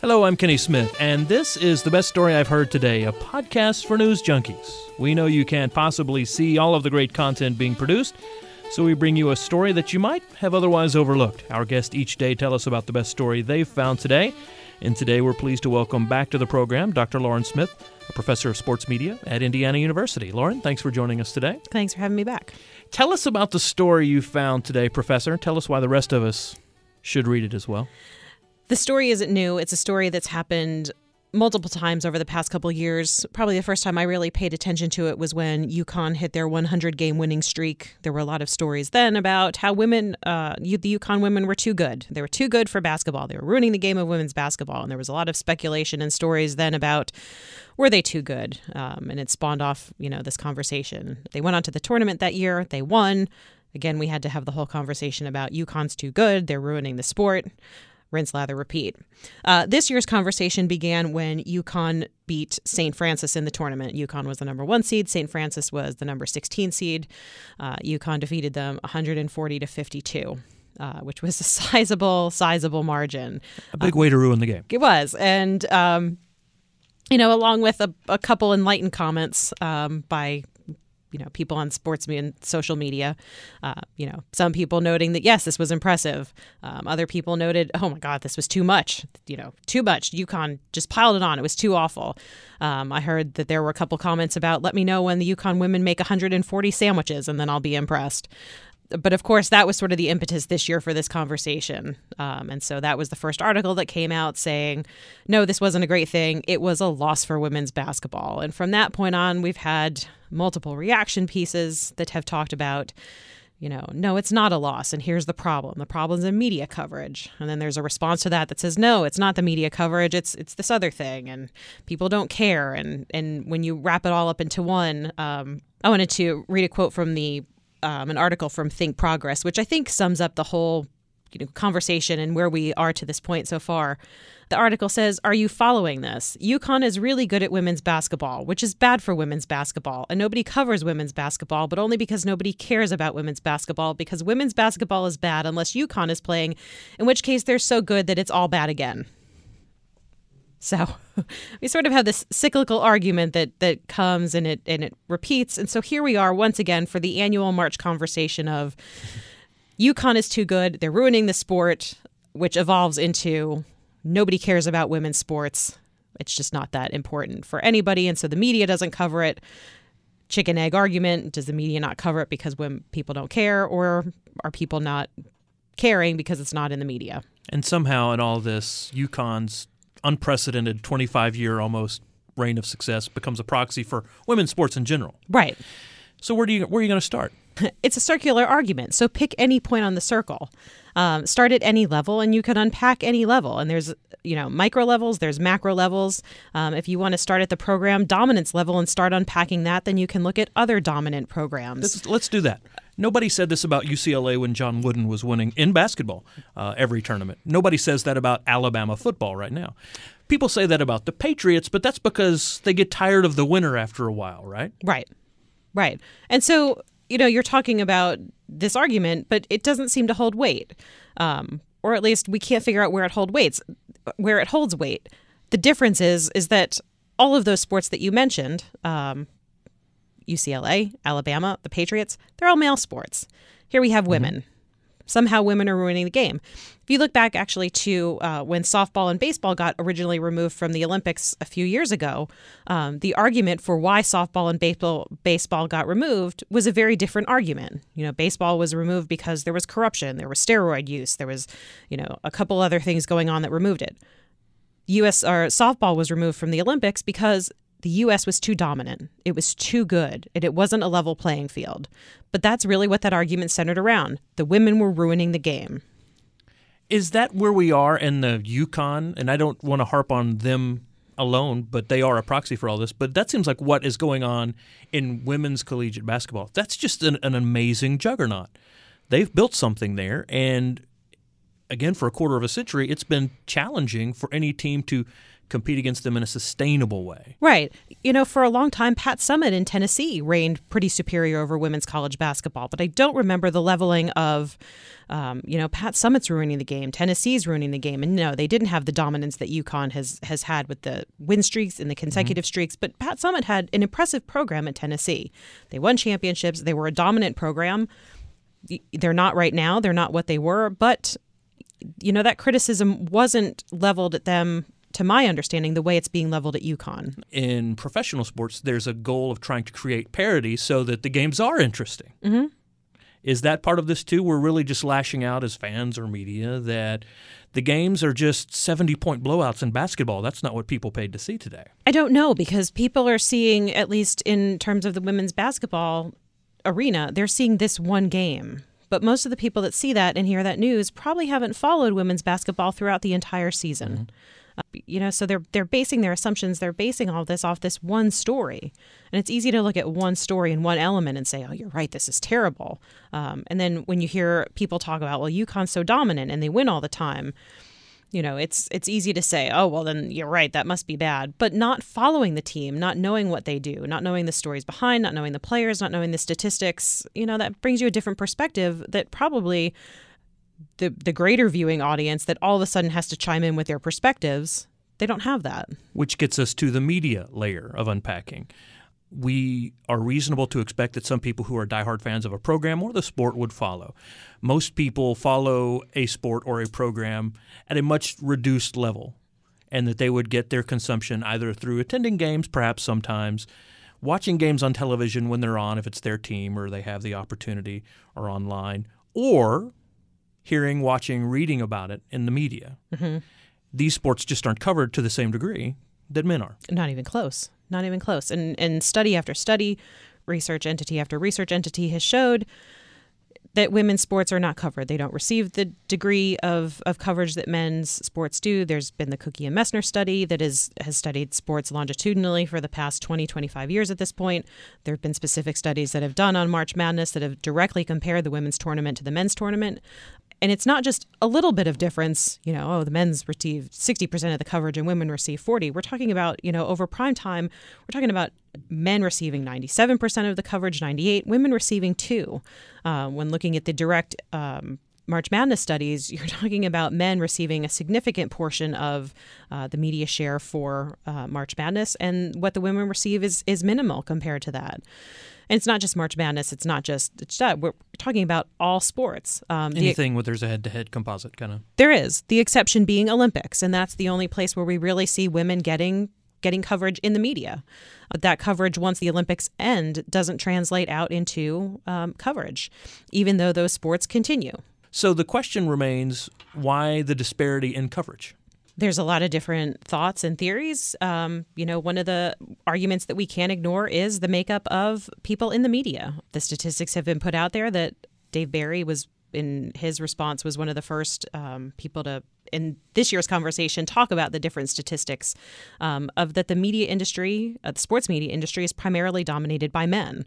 Hello, I'm Kenny Smith, and this is The Best Story I've Heard Today, a podcast for news junkies. We know you can't possibly see all of the great content being produced, so we bring you a story that you might have otherwise overlooked. Our guests each day tell us about the best story they've found today, and today we're pleased to welcome back to the program Dr. Lauren Smith, a professor of sports media at Indiana University. Lauren, thanks for joining us today. Thanks for having me back. Tell us about the story you found today, Professor. Tell us why the rest of us should read it as well. The story isn't new. It's a story that's happened multiple times over the past couple years. Probably the first time I really paid attention to it was when UConn hit their 100 game winning streak. There were a lot of stories then about how women, uh, the UConn women, were too good. They were too good for basketball. They were ruining the game of women's basketball. And there was a lot of speculation and stories then about were they too good? Um, and it spawned off, you know, this conversation. They went on to the tournament that year. They won. Again, we had to have the whole conversation about UConn's too good. They're ruining the sport rinse, lather, repeat. Uh, this year's conversation began when UConn beat St. Francis in the tournament. UConn was the number one seed, St. Francis was the number 16 seed. Uh, UConn defeated them 140 to 52. Uh, which was a sizable, sizable margin. A big way to ruin the game. It was. And, um, you know, along with a, a couple enlightened comments um, by you know people on sports and social media. Uh, you know, some people noting that yes, this was impressive. Um, other people noted, oh my God, this was too much. You know, too much. UConn just piled it on. It was too awful. Um, I heard that there were a couple comments about let me know when the UConn women make 140 sandwiches and then I'll be impressed but of course, that was sort of the impetus this year for this conversation. Um, and so that was the first article that came out saying, no, this wasn't a great thing. It was a loss for women's basketball. And from that point on, we've had multiple reaction pieces that have talked about, you know, no, it's not a loss. And here's the problem the problem's in media coverage. And then there's a response to that that says, no, it's not the media coverage. It's it's this other thing. And people don't care. And, and when you wrap it all up into one, um, I wanted to read a quote from the um, an article from Think Progress, which I think sums up the whole you know, conversation and where we are to this point so far. The article says, Are you following this? UConn is really good at women's basketball, which is bad for women's basketball. And nobody covers women's basketball, but only because nobody cares about women's basketball, because women's basketball is bad unless UConn is playing, in which case they're so good that it's all bad again. So we sort of have this cyclical argument that that comes and it and it repeats. And so here we are once again for the annual March conversation of UConn is too good. They're ruining the sport, which evolves into nobody cares about women's sports. It's just not that important for anybody. And so the media doesn't cover it. Chicken egg argument. Does the media not cover it because when people don't care, or are people not caring because it's not in the media? And somehow in all this, UConn's unprecedented 25 year almost reign of success becomes a proxy for women's sports in general. Right. So where do you where are you going to start? It's a circular argument. So pick any point on the circle. Um, start at any level, and you can unpack any level. And there's you know micro levels, there's macro levels. Um, if you want to start at the program dominance level and start unpacking that, then you can look at other dominant programs. Let's, let's do that. Nobody said this about UCLA when John Wooden was winning in basketball uh, every tournament. Nobody says that about Alabama football right now. People say that about the Patriots, but that's because they get tired of the winner after a while, right? Right. Right. And so, you know, you're talking about this argument, but it doesn't seem to hold weight. Um, or at least we can't figure out where it holds weights, where it holds weight. The difference is is that all of those sports that you mentioned, um, UCLA, Alabama, the Patriots, they're all male sports. Here we have mm-hmm. women. Mm-hmm. Somehow women are ruining the game. If you look back actually to uh, when softball and baseball got originally removed from the Olympics a few years ago, um, the argument for why softball and baseball, baseball got removed was a very different argument. You know, baseball was removed because there was corruption, there was steroid use, there was, you know, a couple other things going on that removed it. U.S. or softball was removed from the Olympics because the US was too dominant. It was too good, and it wasn't a level playing field. But that's really what that argument centered around. The women were ruining the game. Is that where we are in the UConn? And I don't want to harp on them alone, but they are a proxy for all this. But that seems like what is going on in women's collegiate basketball. That's just an, an amazing juggernaut. They've built something there, and again, for a quarter of a century, it's been challenging for any team to compete against them in a sustainable way. Right. you know, for a long time, Pat Summitt in Tennessee reigned pretty superior over women's college basketball. But I don't remember the leveling of, um, you know, Pat Summitt's ruining the game, Tennessee's ruining the game, and no, they didn't have the dominance that UConn has has had with the win streaks and the consecutive mm-hmm. streaks. But Pat Summitt had an impressive program at Tennessee. They won championships. They were a dominant program. They're not right now. They're not what they were, but you know that criticism wasn't leveled at them to my understanding, the way it's being leveled at UConn. In professional sports, there's a goal of trying to create parity so that the games are interesting. Mm-hmm. Is that part of this too? We're really just lashing out as fans or media that the games are just 70 point blowouts in basketball. That's not what people paid to see today. I don't know because people are seeing, at least in terms of the women's basketball arena, they're seeing this one game. But most of the people that see that and hear that news probably haven't followed women's basketball throughout the entire season. Mm-hmm you know so they're they're basing their assumptions they're basing all this off this one story. And it's easy to look at one story and one element and say oh you're right this is terrible. Um, and then when you hear people talk about well UConn's so dominant and they win all the time you know it's it's easy to say oh well then you're right that must be bad. But not following the team not knowing what they do not knowing the stories behind not knowing the players not knowing the statistics you know that brings you a different perspective that probably the the greater viewing audience that all of a sudden has to chime in with their perspectives they don't have that which gets us to the media layer of unpacking we are reasonable to expect that some people who are diehard fans of a program or the sport would follow. Most people follow a sport or a program at a much reduced level, and that they would get their consumption either through attending games, perhaps sometimes, watching games on television when they're on, if it's their team or they have the opportunity, or online, or hearing, watching, reading about it in the media. Mm-hmm. These sports just aren't covered to the same degree that men are. Not even close. Not even close. And and study after study, research entity after research entity has showed that women's sports are not covered. They don't receive the degree of, of coverage that men's sports do. There's been the Cooky and Messner study that is, has studied sports longitudinally for the past 20, 25 years at this point. There have been specific studies that have done on March Madness that have directly compared the women's tournament to the men's tournament. And it's not just a little bit of difference, you know, oh, the men's receive 60% of the coverage and women receive 40. We're talking about, you know, over prime time, we're talking about men receiving 97% of the coverage, 98, women receiving 2. Uh, when looking at the direct um, March Madness studies, you're talking about men receiving a significant portion of uh, the media share for uh, March Madness, and what the women receive is is minimal compared to that. And it's not just March Madness. It's not just it's just, we're talking about all sports. Um, Anything the, where there's a head-to-head composite kind of. There is the exception being Olympics, and that's the only place where we really see women getting getting coverage in the media. That coverage, once the Olympics end, doesn't translate out into um, coverage, even though those sports continue. So the question remains why the disparity in coverage? there's a lot of different thoughts and theories. Um, you know, one of the arguments that we can't ignore is the makeup of people in the media. The statistics have been put out there that Dave Barry was in his response was one of the first um, people to in this year's conversation talk about the different statistics um, of that the media industry, uh, the sports media industry, is primarily dominated by men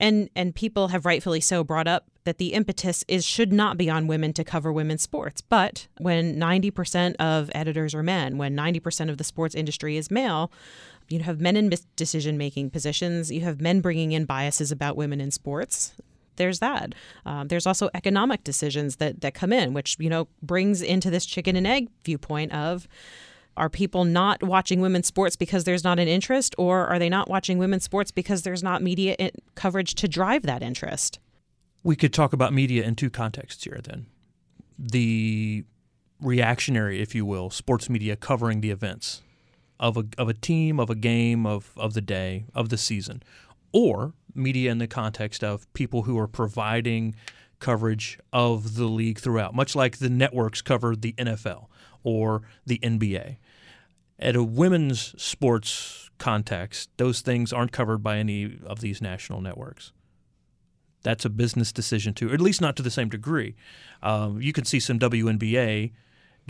and and people have rightfully so brought up that the impetus is should not be on women to cover women's sports. But when 90% of editors are men when 90% of the sports industry is male you have men in decision making positions. You have men bringing in biases about women in sports. There's that. Um, there's also economic decisions that that come in, which you know brings into this chicken and egg viewpoint of are people not watching women's sports because there's not an interest, or are they not watching women's sports because there's not media coverage to drive that interest? We could talk about media in two contexts here then. The reactionary, if you will, sports media covering the events of a, of a team, of a game, of, of the day, of the season, or media in the context of people who are providing coverage of the league throughout, much like the networks cover the NFL or the NBA. At a women's sports context, those things aren't covered by any of these national networks. That's a business decision too, or at least not to the same degree. Um, you can see some WNBA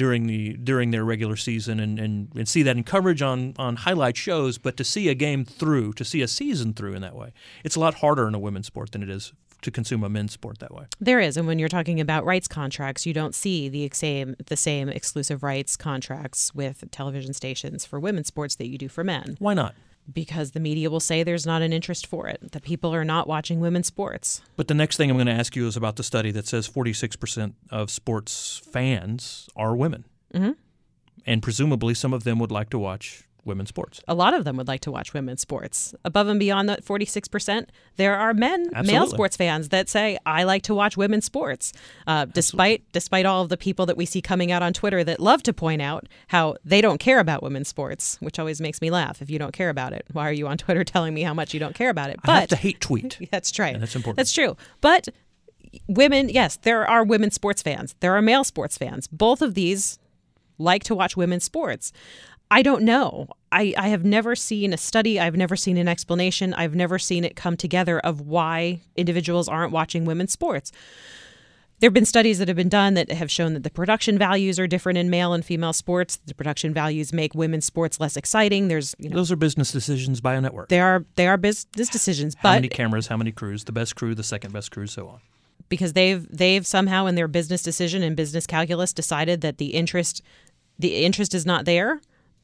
during the during their regular season and, and, and see that in coverage on on highlight shows, but to see a game through, to see a season through in that way, it's a lot harder in a women's sport than it is to consume a men's sport that way. There is, and when you're talking about rights contracts, you don't see the same the same exclusive rights contracts with television stations for women's sports that you do for men. Why not? Because the media will say there's not an interest for it, that people are not watching women's sports. But the next thing I'm going to ask you is about the study that says 46% of sports fans are women. Mm-hmm. And presumably some of them would like to watch women's sports. A lot of them would like to watch women's sports. Above and beyond that 46%, there are men, Absolutely. male sports fans that say, I like to watch women's sports. Uh, despite despite all of the people that we see coming out on Twitter that love to point out how they don't care about women's sports, which always makes me laugh. If you don't care about it, why are you on Twitter telling me how much you don't care about it? I have to hate tweet. That's right. And that's important. That's true. But women, yes, there are women sports fans. There are male sports fans. Both of these like to watch women's sports. I don't know. I, I have never seen a study. I've never seen an explanation. I've never seen it come together of why individuals aren't watching women's sports. There have been studies that have been done that have shown that the production values are different in male and female sports. The production values make women's sports less exciting. There's, you know, Those are business decisions by a network. they are they are business decisions, how but many cameras, how many crews, the best crew, the second best crew, so on. because they've they've somehow in their business decision and business calculus decided that the interest the interest is not there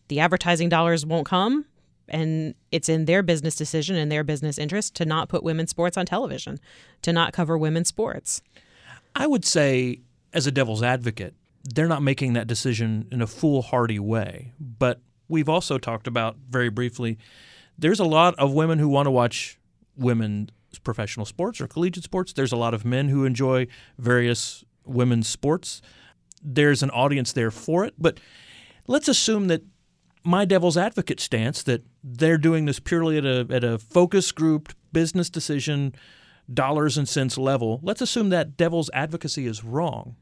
the advertising dollars won't come and it's in their business decision and their business interest to not put women's sports on television to not cover women's sports I would say, as a devil's advocate, they're not making that decision in a foolhardy way. But we've also talked about very briefly there's a lot of women who want to watch women's professional sports or collegiate sports. There's a lot of men who enjoy various women's sports. There's an audience there for it. But let's assume that my devil's advocate stance that they're doing this purely at a, at a focus grouped business decision dollars and cents level, let's assume that devil's advocacy is wrong,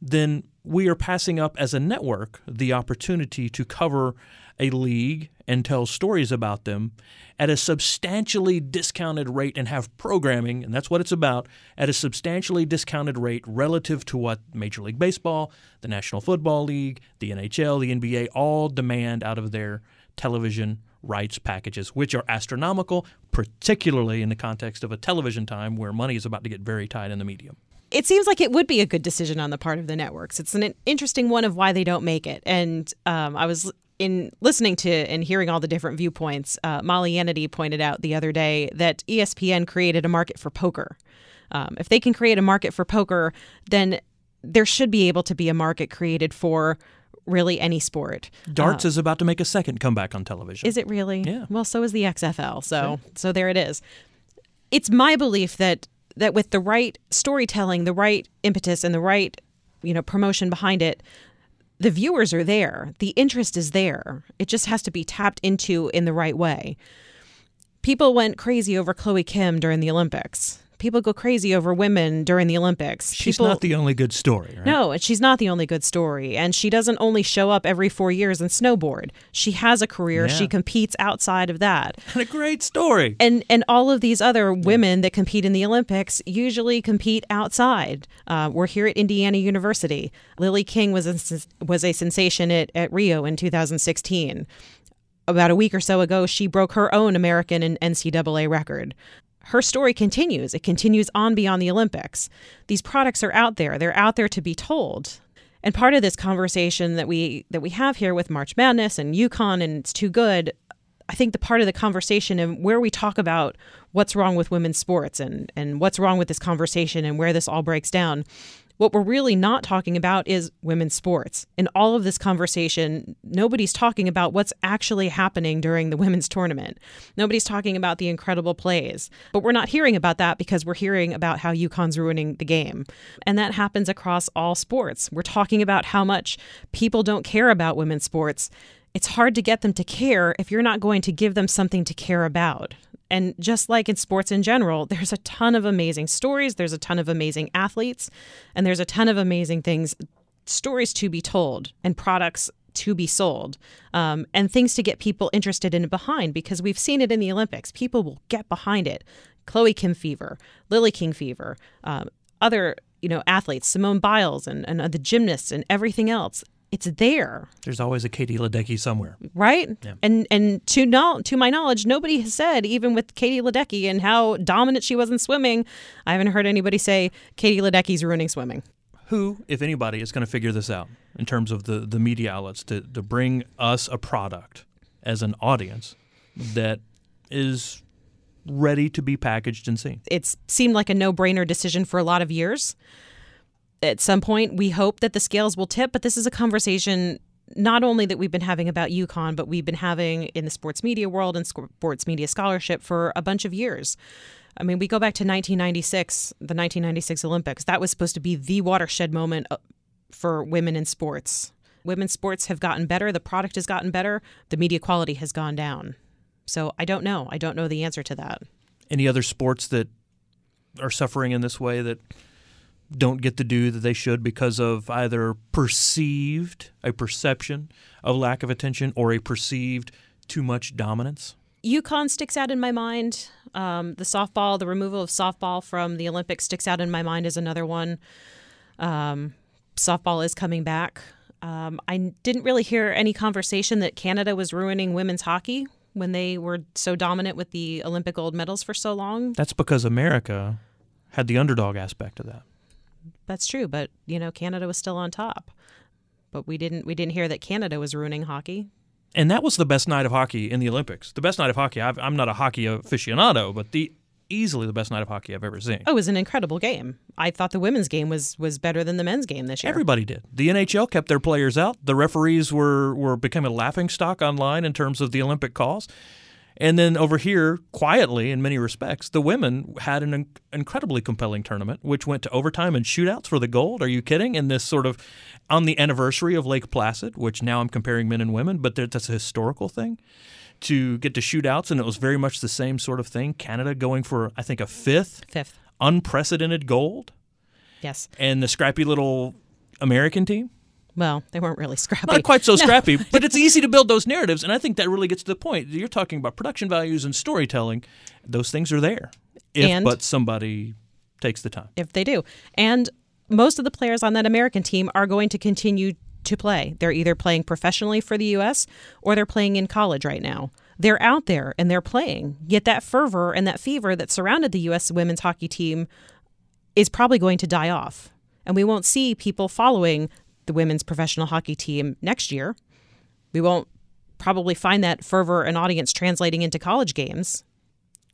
then we are passing up as a network the opportunity to cover a league and tell stories about them at a substantially discounted rate and have programming, and that's what it's about, at a substantially discounted rate relative to what Major League Baseball, the National Football League, the NHL, the NBA all demand out of their television rights packages, which are astronomical, particularly in the context of a television time where money is about to get very tight in the medium. it seems like it would be a good decision on the part of the networks. It's an interesting one of why they don't make it. And um, I was in listening to and hearing all the different viewpoints. Uh, Molly Annity pointed out the other day that ESPN created a market for poker. Um, if they can create a market for poker, then there should be able to be a market created for really any sport. Darts is about to make a second comeback on television. Is it really? Yeah. Well, so is the XFL. So so there it is. It's my belief that that with the right storytelling, the right impetus, and the right you know promotion behind it, the viewers are there. The interest is there. It just has to be tapped into in the right way. People went crazy over Chloe Kim during the Olympics. People go crazy over women during the Olympics. She's People- not the only good story, right? no, and she's not the only good story. And she doesn't only show up every four years and snowboard. She has a career. Yeah. She competes outside of that. And a great story. And and all of these other women that compete in the Olympics usually compete outside. Uh, we're here at Indiana University. Lilly King was a, was a sensation at, at Rio in 2016. About a week or so ago, she broke her own American and NCAA record her story continues. It continues on beyond the Olympics. These products are out there. They're out there to be told. And part of this conversation that we that we have here with March Madness and UConn and it's too good, I think the part of the conversation and where we talk about what's wrong with women's sports and and what's wrong with this conversation and where this all breaks down. What we're really not talking about is women's sports. In all of this conversation, nobody's talking about what's actually happening during the women's tournament. Nobody's talking about the incredible plays. But we're not hearing about that because we're hearing about how UConn's ruining the game. And that happens across all sports. We're talking about how much people don't care about women's sports. It's hard to get them to care if you're not going to give them something to care about. And just like in sports in general, there's a ton of amazing stories, there's a ton of amazing athletes, and there's a ton of amazing things, stories to be told, and products to be sold, um, and things to get people interested in behind because we've seen it in the Olympics. People will get behind it. Chloe Kim fever, Lilly King fever, um, other you know athletes, Simone Biles, and, and the gymnasts, and everything else. It's there There's always a Katie Ledecky somewhere. right? Yeah. And and to no, to my knowledge, nobody has said even with Katie Ledecky and how dominant she was in swimming. I haven't heard anybody say Katie Ledecky's ruining swimming. Who, if anybody, is going to figure this out in terms of the, the media outlets to, to bring us a product as an audience that is ready to be packaged and seen. It's seemed like a no-brainer decision for a lot of years. At some point, we hope that the scales will tip, but this is a conversation not only that we've been having about UConn, but we've been having in the sports media world and sports media scholarship for a bunch of years. I mean, we go back to 1996, the 1996 Olympics. That was supposed to be the watershed moment uh, for women in sports. Women's sports have gotten better, the product has gotten better, the media quality has gone down. So I don't know. I don't know the answer to that. Any other sports that are suffering in this way that don't get the due that they should because of either perceived a perception of lack of attention or a perceived too much dominance? UConn sticks out in my mind. Um, the softball, the removal of softball from the Olympics sticks out in my mind as another one. Um, softball is coming back. Um, I didn't really hear any conversation that Canada was ruining women's hockey when they were so dominant with the Olympic gold medals for so long. That's because America had the underdog aspect of that. That's true, but you know, Canada was still on top. But we didn't we didn't hear that Canada was ruining hockey. And that was the best night of hockey in the Olympics. The best night of hockey. i am not a hockey aficionado, but the easily the best night of hockey I've ever seen. Oh, it was an incredible game. I thought the women's game was was better than the men's game this year. Everybody did. The NHL kept their players out. The referees were were becoming a laughing stock online in terms of the Olympic calls. And then over here, quietly in many respects, the women had an in- incredibly compelling tournament, which went to overtime and shootouts for the gold. Are you kidding? In this sort of on the anniversary of Lake Placid, which now I'm comparing men and women, but that's a historical thing to get to shootouts, and it was very much the same sort of thing. Canada going for, I think, a fifth, fifth unprecedented gold. Yes. And the scrappy little American team well, they weren't really scrappy. Not quite so no. scrappy, but it's easy to build those narratives, and I think that really gets to the point. You're talking about production values and storytelling; those things are there, if and but somebody takes the time. If they do, and most of the players on that American team are going to continue to play. They're either playing professionally for the U.S. or they're playing in college right now. They're out there and they're playing. Yet that fervor and that fever that surrounded the U.S. women's hockey team is probably going to die off. And we won't see people following the women's professional hockey team next year. We won't probably find that fervor and audience translating into college games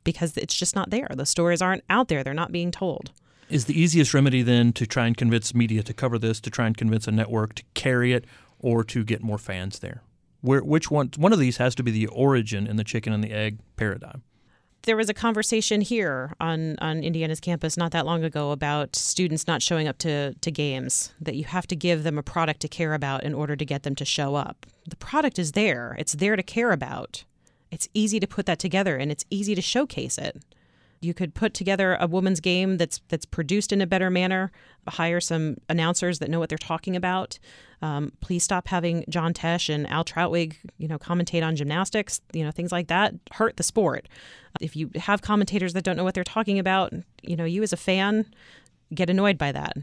because it's just not there. The stories aren't out there, they're not being told. Is the easiest remedy then to try and convince media to cover this, to try and convince a network to carry it, or to get more fans there? Where, which one? One of these has to be the origin in the chicken and the egg paradigm there was a conversation here on, on Indiana's campus not that long ago about students not showing up to, to games, that you have to give them a product to care about in order to get them to show up. The product is there, it's there to care about. It's easy to put that together and it's easy to showcase it. You could put together a women's game that's that's produced in a better manner. Hire some announcers that know what they're talking about. Um, please stop having John Tesh and Al Trautwig, you know, commentate on gymnastics. You know, things like that hurt the sport. If you have commentators that don't know what they're talking about, you know, you as a fan get annoyed by that.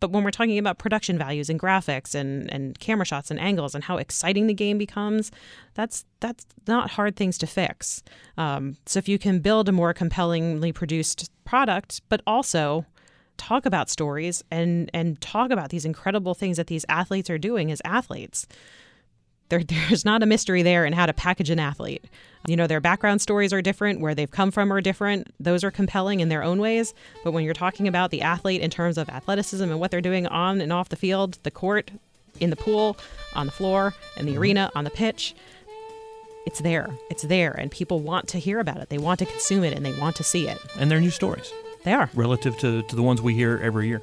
But when we're talking about production values and graphics and, and camera shots and angles and how exciting the game becomes, that's that's not hard things to fix. Um, so if you can build a more compellingly produced product, but also talk about stories and and talk about these incredible things that these athletes are doing as athletes, there, there's not a mystery there in how to package an athlete. You know, their background stories are different, where they've come from are different. Those are compelling in their own ways. But when you're talking about the athlete in terms of athleticism and what they're doing on and off the field, the court, in the pool, on the floor, in the mm-hmm. arena, on the pitch, it's there. It's there. And people want to hear about it. They want to consume it and they want to see it. And they're new stories. They are. Relative to, to the ones we hear every year.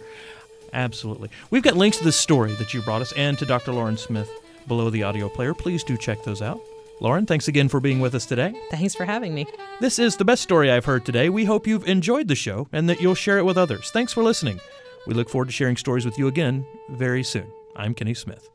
Absolutely. We've got links to this story that you brought us and to Dr. Lauren Smith below the audio player. Please do check those out. Lauren, thanks again for being with us today. Thanks for having me. This is the best story I've heard today. We hope you've enjoyed the show and that you'll share it with others. Thanks for listening. We look forward to sharing stories with you again very soon. I'm Kenny Smith.